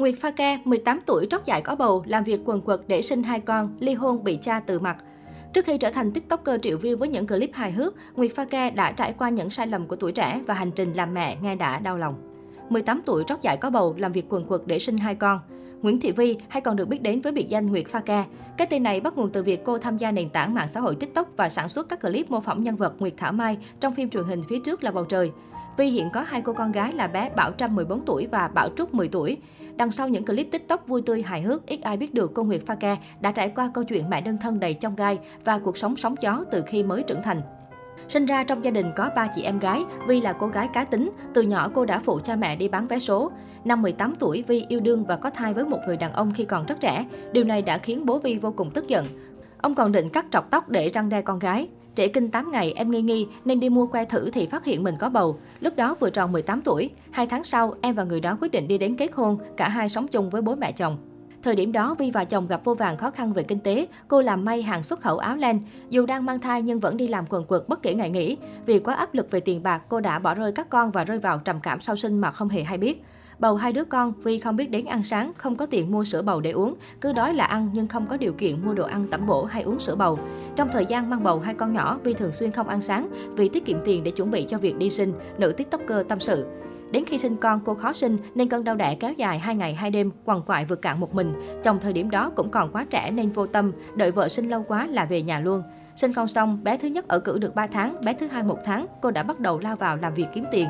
Nguyệt Pha Ke, 18 tuổi trót dại có bầu, làm việc quần quật để sinh hai con, ly hôn bị cha từ mặt. Trước khi trở thành tiktoker triệu view với những clip hài hước, Nguyệt Pha Ke đã trải qua những sai lầm của tuổi trẻ và hành trình làm mẹ nghe đã đau lòng. 18 tuổi trót dại có bầu, làm việc quần quật để sinh hai con. Nguyễn Thị Vi, hay còn được biết đến với biệt danh Nguyệt Pha Ke. Cái tên này bắt nguồn từ việc cô tham gia nền tảng mạng xã hội TikTok và sản xuất các clip mô phỏng nhân vật Nguyệt Thảo Mai trong phim truyền hình phía trước là bầu trời. Vi hiện có hai cô con gái là bé Bảo Trâm 14 tuổi và Bảo Trúc 10 tuổi. Đằng sau những clip TikTok vui tươi hài hước, ít ai biết được cô Nguyệt Pha Ke đã trải qua câu chuyện mẹ đơn thân đầy trong gai và cuộc sống sóng gió từ khi mới trưởng thành. Sinh ra trong gia đình có ba chị em gái, Vi là cô gái cá tính, từ nhỏ cô đã phụ cha mẹ đi bán vé số. Năm 18 tuổi, Vi yêu đương và có thai với một người đàn ông khi còn rất trẻ. Điều này đã khiến bố Vi vô cùng tức giận. Ông còn định cắt trọc tóc để răng đe con gái. Trễ kinh 8 ngày, em nghi nghi nên đi mua que thử thì phát hiện mình có bầu. Lúc đó vừa tròn 18 tuổi. Hai tháng sau, em và người đó quyết định đi đến kết hôn, cả hai sống chung với bố mẹ chồng. Thời điểm đó, Vi và chồng gặp vô vàng khó khăn về kinh tế. Cô làm may hàng xuất khẩu áo len. Dù đang mang thai nhưng vẫn đi làm quần quật bất kể ngày nghỉ. Vì quá áp lực về tiền bạc, cô đã bỏ rơi các con và rơi vào trầm cảm sau sinh mà không hề hay biết. Bầu hai đứa con, vì không biết đến ăn sáng, không có tiền mua sữa bầu để uống, cứ đói là ăn nhưng không có điều kiện mua đồ ăn tẩm bổ hay uống sữa bầu. Trong thời gian mang bầu hai con nhỏ, Vi thường xuyên không ăn sáng vì tiết kiệm tiền để chuẩn bị cho việc đi sinh, nữ tiktoker tâm sự. Đến khi sinh con, cô khó sinh nên cơn đau đẻ kéo dài 2 ngày 2 đêm, quằn quại vượt cạn một mình. Chồng thời điểm đó cũng còn quá trẻ nên vô tâm, đợi vợ sinh lâu quá là về nhà luôn. Sinh con xong, bé thứ nhất ở cử được 3 tháng, bé thứ hai 1 tháng, cô đã bắt đầu lao vào làm việc kiếm tiền.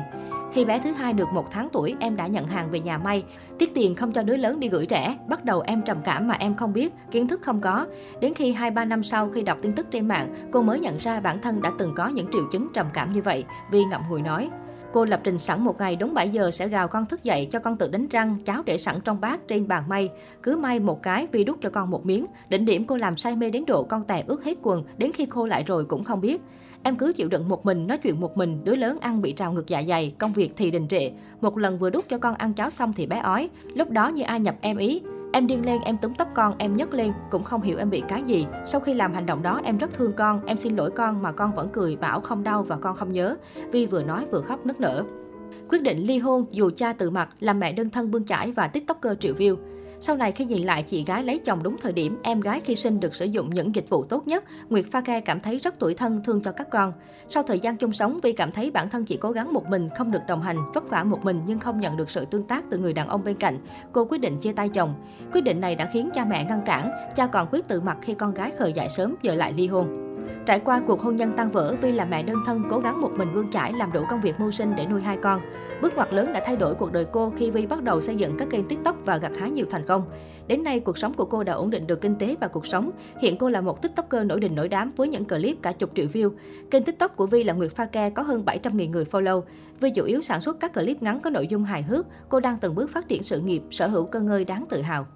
Khi bé thứ hai được một tháng tuổi, em đã nhận hàng về nhà may. Tiết tiền không cho đứa lớn đi gửi trẻ. Bắt đầu em trầm cảm mà em không biết, kiến thức không có. Đến khi 2-3 năm sau khi đọc tin tức trên mạng, cô mới nhận ra bản thân đã từng có những triệu chứng trầm cảm như vậy. Vi ngậm ngùi nói. Cô lập trình sẵn một ngày đúng 7 giờ sẽ gào con thức dậy cho con tự đánh răng, cháo để sẵn trong bát trên bàn may. Cứ may một cái vì đút cho con một miếng. Đỉnh điểm cô làm say mê đến độ con tè ướt hết quần, đến khi khô lại rồi cũng không biết. Em cứ chịu đựng một mình, nói chuyện một mình, đứa lớn ăn bị trào ngược dạ dày, công việc thì đình trệ. Một lần vừa đút cho con ăn cháo xong thì bé ói. Lúc đó như ai nhập em ý. Em điên lên, em túm tóc con, em nhấc lên, cũng không hiểu em bị cái gì. Sau khi làm hành động đó, em rất thương con, em xin lỗi con mà con vẫn cười, bảo không đau và con không nhớ. Vi vừa nói vừa khóc nức nở. Quyết định ly hôn dù cha tự mặt, làm mẹ đơn thân bươn chải và tiktoker triệu view. Sau này khi nhìn lại chị gái lấy chồng đúng thời điểm, em gái khi sinh được sử dụng những dịch vụ tốt nhất, Nguyệt Pha Ke cảm thấy rất tuổi thân thương cho các con. Sau thời gian chung sống, Vi cảm thấy bản thân chỉ cố gắng một mình, không được đồng hành, vất vả một mình nhưng không nhận được sự tương tác từ người đàn ông bên cạnh. Cô quyết định chia tay chồng. Quyết định này đã khiến cha mẹ ngăn cản, cha còn quyết tự mặt khi con gái khờ dại sớm giờ lại ly hôn. Trải qua cuộc hôn nhân tan vỡ, Vi là mẹ đơn thân cố gắng một mình bươn chải làm đủ công việc mưu sinh để nuôi hai con. Bước ngoặt lớn đã thay đổi cuộc đời cô khi Vi bắt đầu xây dựng các kênh TikTok và gặt hái nhiều thành công. Đến nay, cuộc sống của cô đã ổn định được kinh tế và cuộc sống. Hiện cô là một TikToker nổi đình nổi đám với những clip cả chục triệu view. Kênh TikTok của Vi là Nguyệt Pha Ke có hơn 700.000 người follow. Vi chủ yếu sản xuất các clip ngắn có nội dung hài hước. Cô đang từng bước phát triển sự nghiệp, sở hữu cơ ngơi đáng tự hào.